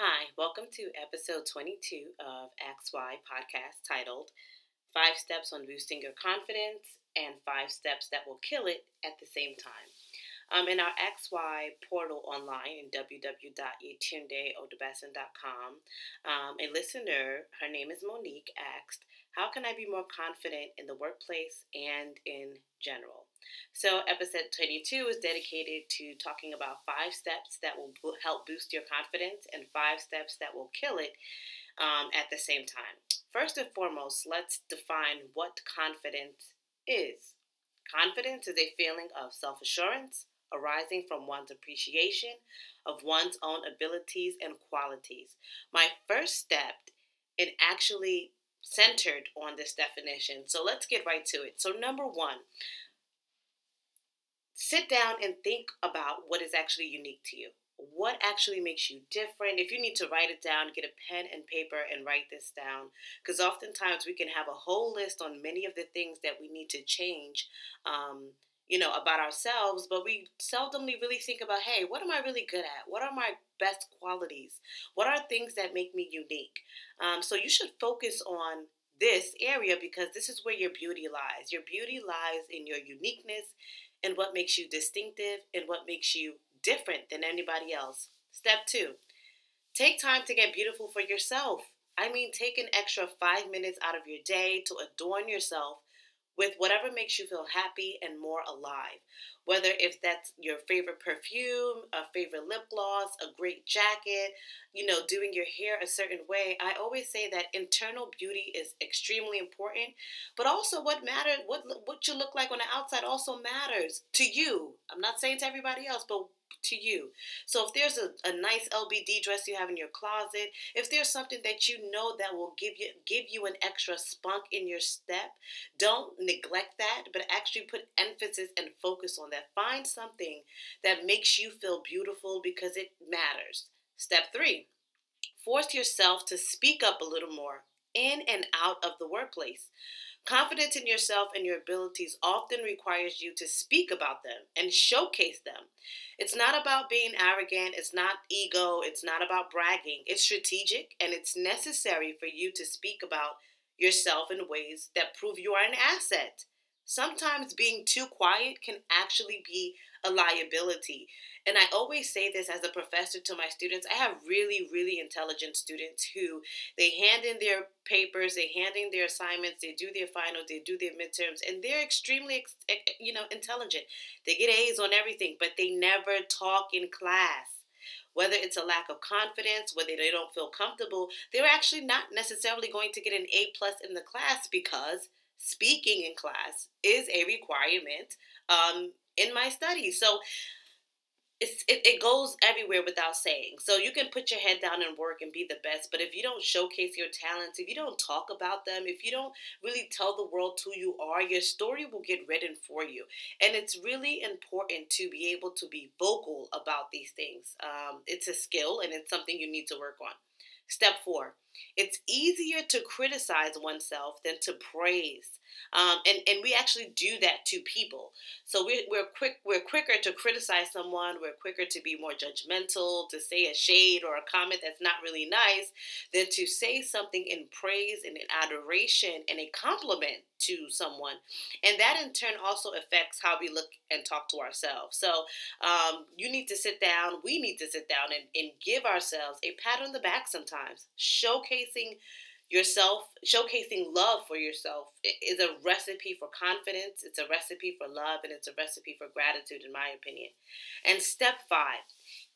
Hi, welcome to episode 22 of XY podcast titled Five Steps on Boosting Your Confidence and Five Steps That Will Kill It at the Same Time. Um, in our XY portal online in www.yetundeodubasin.com, um, a listener, her name is Monique, asked, How can I be more confident in the workplace and in general? So, episode 22 is dedicated to talking about five steps that will help boost your confidence and five steps that will kill it um, at the same time. First and foremost, let's define what confidence is. Confidence is a feeling of self assurance arising from one's appreciation of one's own abilities and qualities. My first step in actually centered on this definition. So let's get right to it. So, number one, sit down and think about what is actually unique to you what actually makes you different. If you need to write it down, get a pen and paper and write this down. Because oftentimes we can have a whole list on many of the things that we need to change, um, you know, about ourselves, but we seldomly really think about, hey, what am I really good at? What are my best qualities? What are things that make me unique? Um, so you should focus on this area because this is where your beauty lies. Your beauty lies in your uniqueness and what makes you distinctive and what makes you different than anybody else. Step two, take time to get beautiful for yourself. I mean, take an extra five minutes out of your day to adorn yourself with whatever makes you feel happy and more alive. Whether if that's your favorite perfume, a favorite lip gloss, a great jacket, you know, doing your hair a certain way. I always say that internal beauty is extremely important, but also what matters, what what you look like on the outside also matters to you. I'm not saying to everybody else, but to you. So if there's a, a nice LBD dress you have in your closet, if there's something that you know that will give you give you an extra spunk in your step, don't neglect that, but actually put emphasis and focus on that. Find something that makes you feel beautiful because it matters. Step 3. Force yourself to speak up a little more in and out of the workplace. Confidence in yourself and your abilities often requires you to speak about them and showcase them. It's not about being arrogant, it's not ego, it's not about bragging. It's strategic and it's necessary for you to speak about yourself in ways that prove you are an asset. Sometimes being too quiet can actually be a liability. And I always say this as a professor to my students. I have really, really intelligent students who they hand in their papers, they hand in their assignments, they do their finals, they do their midterms, and they're extremely, you know, intelligent. They get A's on everything, but they never talk in class whether it's a lack of confidence, whether they don't feel comfortable, they're actually not necessarily going to get an A plus in the class because speaking in class is a requirement um, in my studies. So it's, it, it goes everywhere without saying. So you can put your head down and work and be the best, but if you don't showcase your talents, if you don't talk about them, if you don't really tell the world who you are, your story will get written for you. And it's really important to be able to be vocal about these things. Um, it's a skill and it's something you need to work on. Step four, it's easier to criticize oneself than to praise. Um, and, and we actually do that to people. So we're, we're quick we're quicker to criticize someone, we're quicker to be more judgmental, to say a shade or a comment that's not really nice, than to say something in praise and in adoration and a compliment to someone. And that in turn also affects how we look and talk to ourselves. So um, you need to sit down, we need to sit down and, and give ourselves a pat on the back sometimes, showcasing yourself showcasing love for yourself is a recipe for confidence it's a recipe for love and it's a recipe for gratitude in my opinion. And step five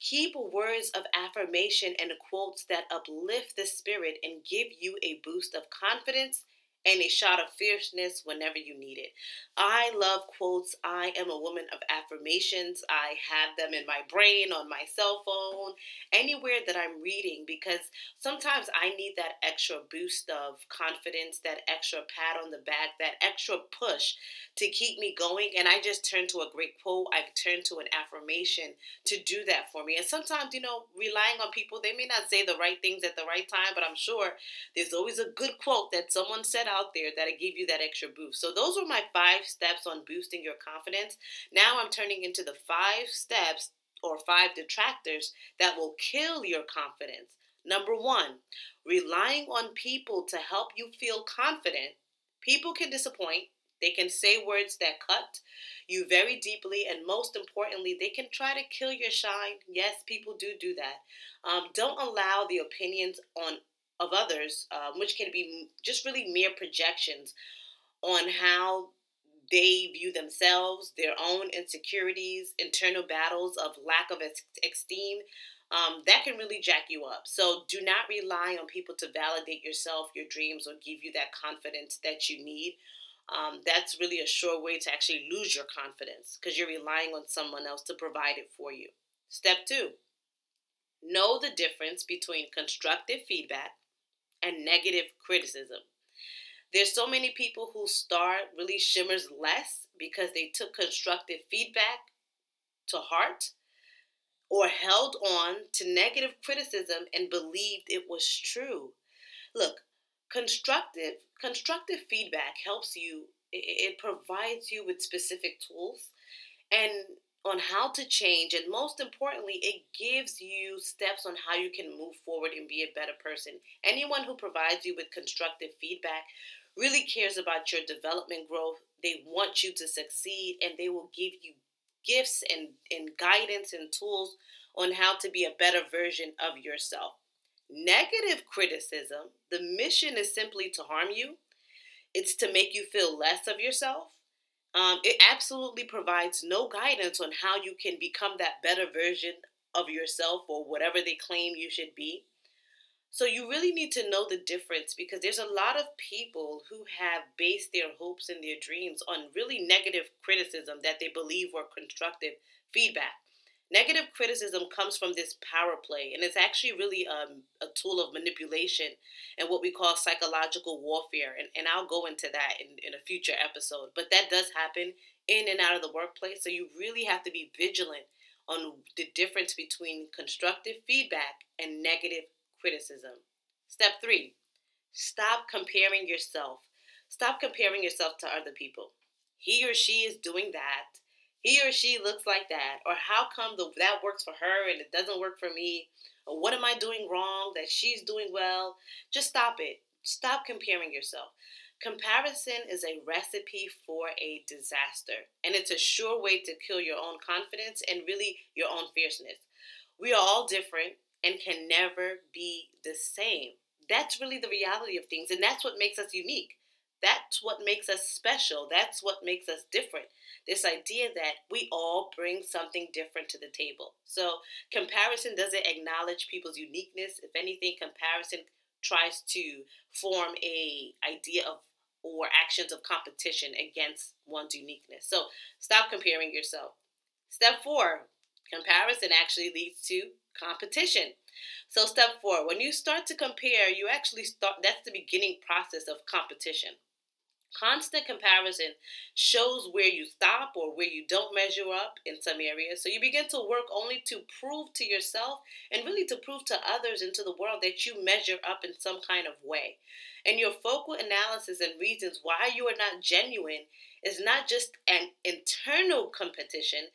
keep words of affirmation and quotes that uplift the spirit and give you a boost of confidence and a shot of fierceness whenever you need it. I love quotes. I am a woman of affirmations. I have them in my brain, on my cell phone, anywhere that I'm reading because sometimes I need that extra boost of confidence, that extra pat on the back, that extra push to keep me going. And I just turn to a great quote. I turn to an affirmation to do that for me. And sometimes, you know, relying on people, they may not say the right things at the right time, but I'm sure there's always a good quote that someone said out there that'll give you that extra boost. So those were my five steps on boosting your confidence. Now I'm turning into the five steps or five detractors that will kill your confidence. Number one, relying on people to help you feel confident. People can disappoint. They can say words that cut you very deeply, and most importantly, they can try to kill your shine. Yes, people do do that. Um, don't allow the opinions on of others, um, which can be just really mere projections on how they view themselves, their own insecurities, internal battles of lack of esteem. Um, that can really jack you up. So do not rely on people to validate yourself, your dreams, or give you that confidence that you need. Um, that's really a sure way to actually lose your confidence because you're relying on someone else to provide it for you. Step two know the difference between constructive feedback and negative criticism. There's so many people who start really shimmers less because they took constructive feedback to heart or held on to negative criticism and believed it was true. Look, constructive constructive feedback helps you it, it provides you with specific tools and on how to change and most importantly it gives you steps on how you can move forward and be a better person. Anyone who provides you with constructive feedback really cares about your development growth. They want you to succeed and they will give you gifts and, and guidance and tools on how to be a better version of yourself. Negative criticism the mission is simply to harm you. It's to make you feel less of yourself um, it absolutely provides no guidance on how you can become that better version of yourself or whatever they claim you should be. So you really need to know the difference because there's a lot of people who have based their hopes and their dreams on really negative criticism that they believe were constructive feedback. Negative criticism comes from this power play, and it's actually really um, a tool of manipulation and what we call psychological warfare. And, and I'll go into that in, in a future episode. But that does happen in and out of the workplace. So you really have to be vigilant on the difference between constructive feedback and negative criticism. Step three stop comparing yourself. Stop comparing yourself to other people. He or she is doing that he or she looks like that or how come the, that works for her and it doesn't work for me? Or what am i doing wrong that she's doing well? Just stop it. Stop comparing yourself. Comparison is a recipe for a disaster and it's a sure way to kill your own confidence and really your own fierceness. We are all different and can never be the same. That's really the reality of things and that's what makes us unique that's what makes us special that's what makes us different this idea that we all bring something different to the table. So comparison doesn't acknowledge people's uniqueness. If anything, comparison tries to form a idea of or actions of competition against one's uniqueness. So stop comparing yourself. Step four, comparison actually leads to competition. So step four, when you start to compare, you actually start that's the beginning process of competition. Constant comparison shows where you stop or where you don't measure up in some areas. So you begin to work only to prove to yourself and really to prove to others into the world that you measure up in some kind of way. And your focal analysis and reasons why you are not genuine is not just an internal competition,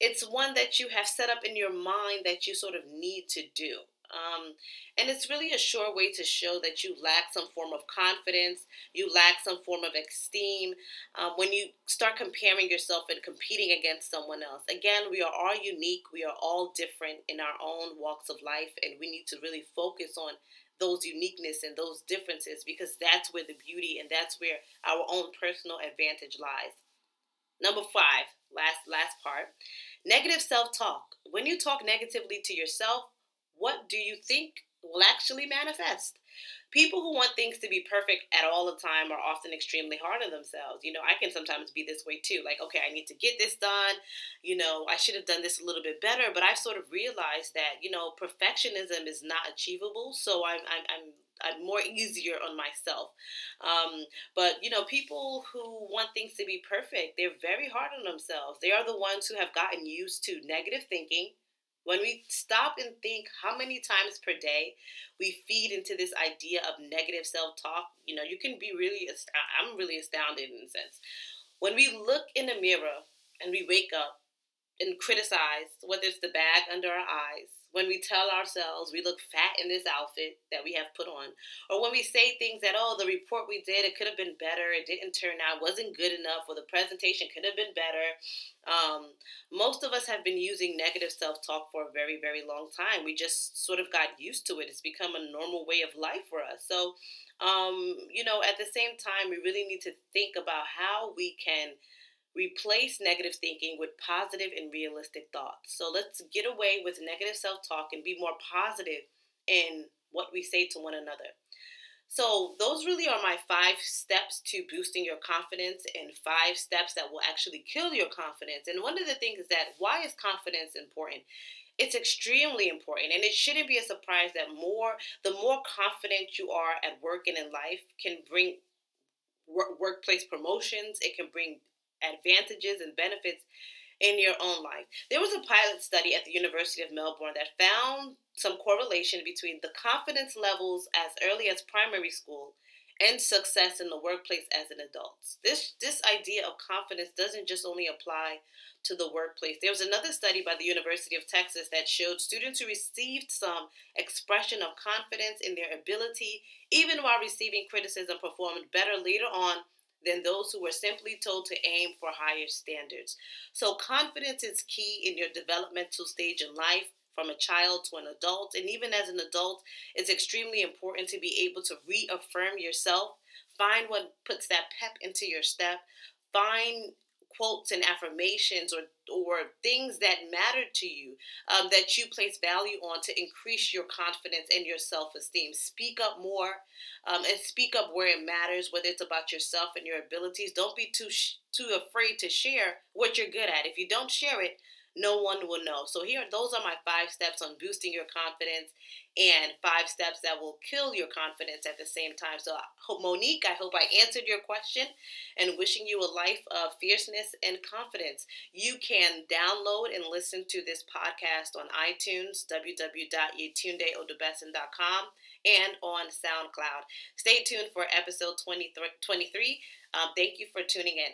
it's one that you have set up in your mind that you sort of need to do. Um, and it's really a sure way to show that you lack some form of confidence, you lack some form of esteem um, when you start comparing yourself and competing against someone else. Again, we are all unique, we are all different in our own walks of life, and we need to really focus on those uniqueness and those differences because that's where the beauty and that's where our own personal advantage lies. Number five, last last part, negative self-talk. When you talk negatively to yourself, what do you think will actually manifest? People who want things to be perfect at all the time are often extremely hard on themselves. You know, I can sometimes be this way too. Like, okay, I need to get this done. You know, I should have done this a little bit better. But I've sort of realized that, you know, perfectionism is not achievable. So I'm, I'm, I'm I'm more easier on myself. Um, but you know, people who want things to be perfect, they're very hard on themselves. They are the ones who have gotten used to negative thinking, when we stop and think how many times per day we feed into this idea of negative self talk, you know, you can be really, I'm really astounded in a sense. When we look in the mirror and we wake up, and criticize, whether it's the bag under our eyes, when we tell ourselves we look fat in this outfit that we have put on, or when we say things that, oh, the report we did, it could have been better, it didn't turn out, wasn't good enough, or the presentation could have been better. Um, most of us have been using negative self talk for a very, very long time. We just sort of got used to it. It's become a normal way of life for us. So, um, you know, at the same time, we really need to think about how we can Replace negative thinking with positive and realistic thoughts. So let's get away with negative self talk and be more positive in what we say to one another. So, those really are my five steps to boosting your confidence and five steps that will actually kill your confidence. And one of the things is that why is confidence important? It's extremely important, and it shouldn't be a surprise that more the more confident you are at work and in life can bring work, workplace promotions. It can bring advantages and benefits in your own life. There was a pilot study at the University of Melbourne that found some correlation between the confidence levels as early as primary school and success in the workplace as an adult. This this idea of confidence doesn't just only apply to the workplace. There was another study by the University of Texas that showed students who received some expression of confidence in their ability, even while receiving criticism, performed better later on than those who were simply told to aim for higher standards. So, confidence is key in your developmental stage in life. From a child to an adult, and even as an adult, it's extremely important to be able to reaffirm yourself. Find what puts that pep into your step. Find quotes and affirmations or or things that matter to you um, that you place value on to increase your confidence and your self-esteem. Speak up more um, and speak up where it matters whether it's about yourself and your abilities. Don't be too sh- too afraid to share what you're good at. If you don't share it no one will know. So here, those are my five steps on boosting your confidence and five steps that will kill your confidence at the same time. So Monique, I hope I answered your question and wishing you a life of fierceness and confidence. You can download and listen to this podcast on iTunes, www.yetundeodubesin.com, and on SoundCloud. Stay tuned for episode 23. Um, thank you for tuning in.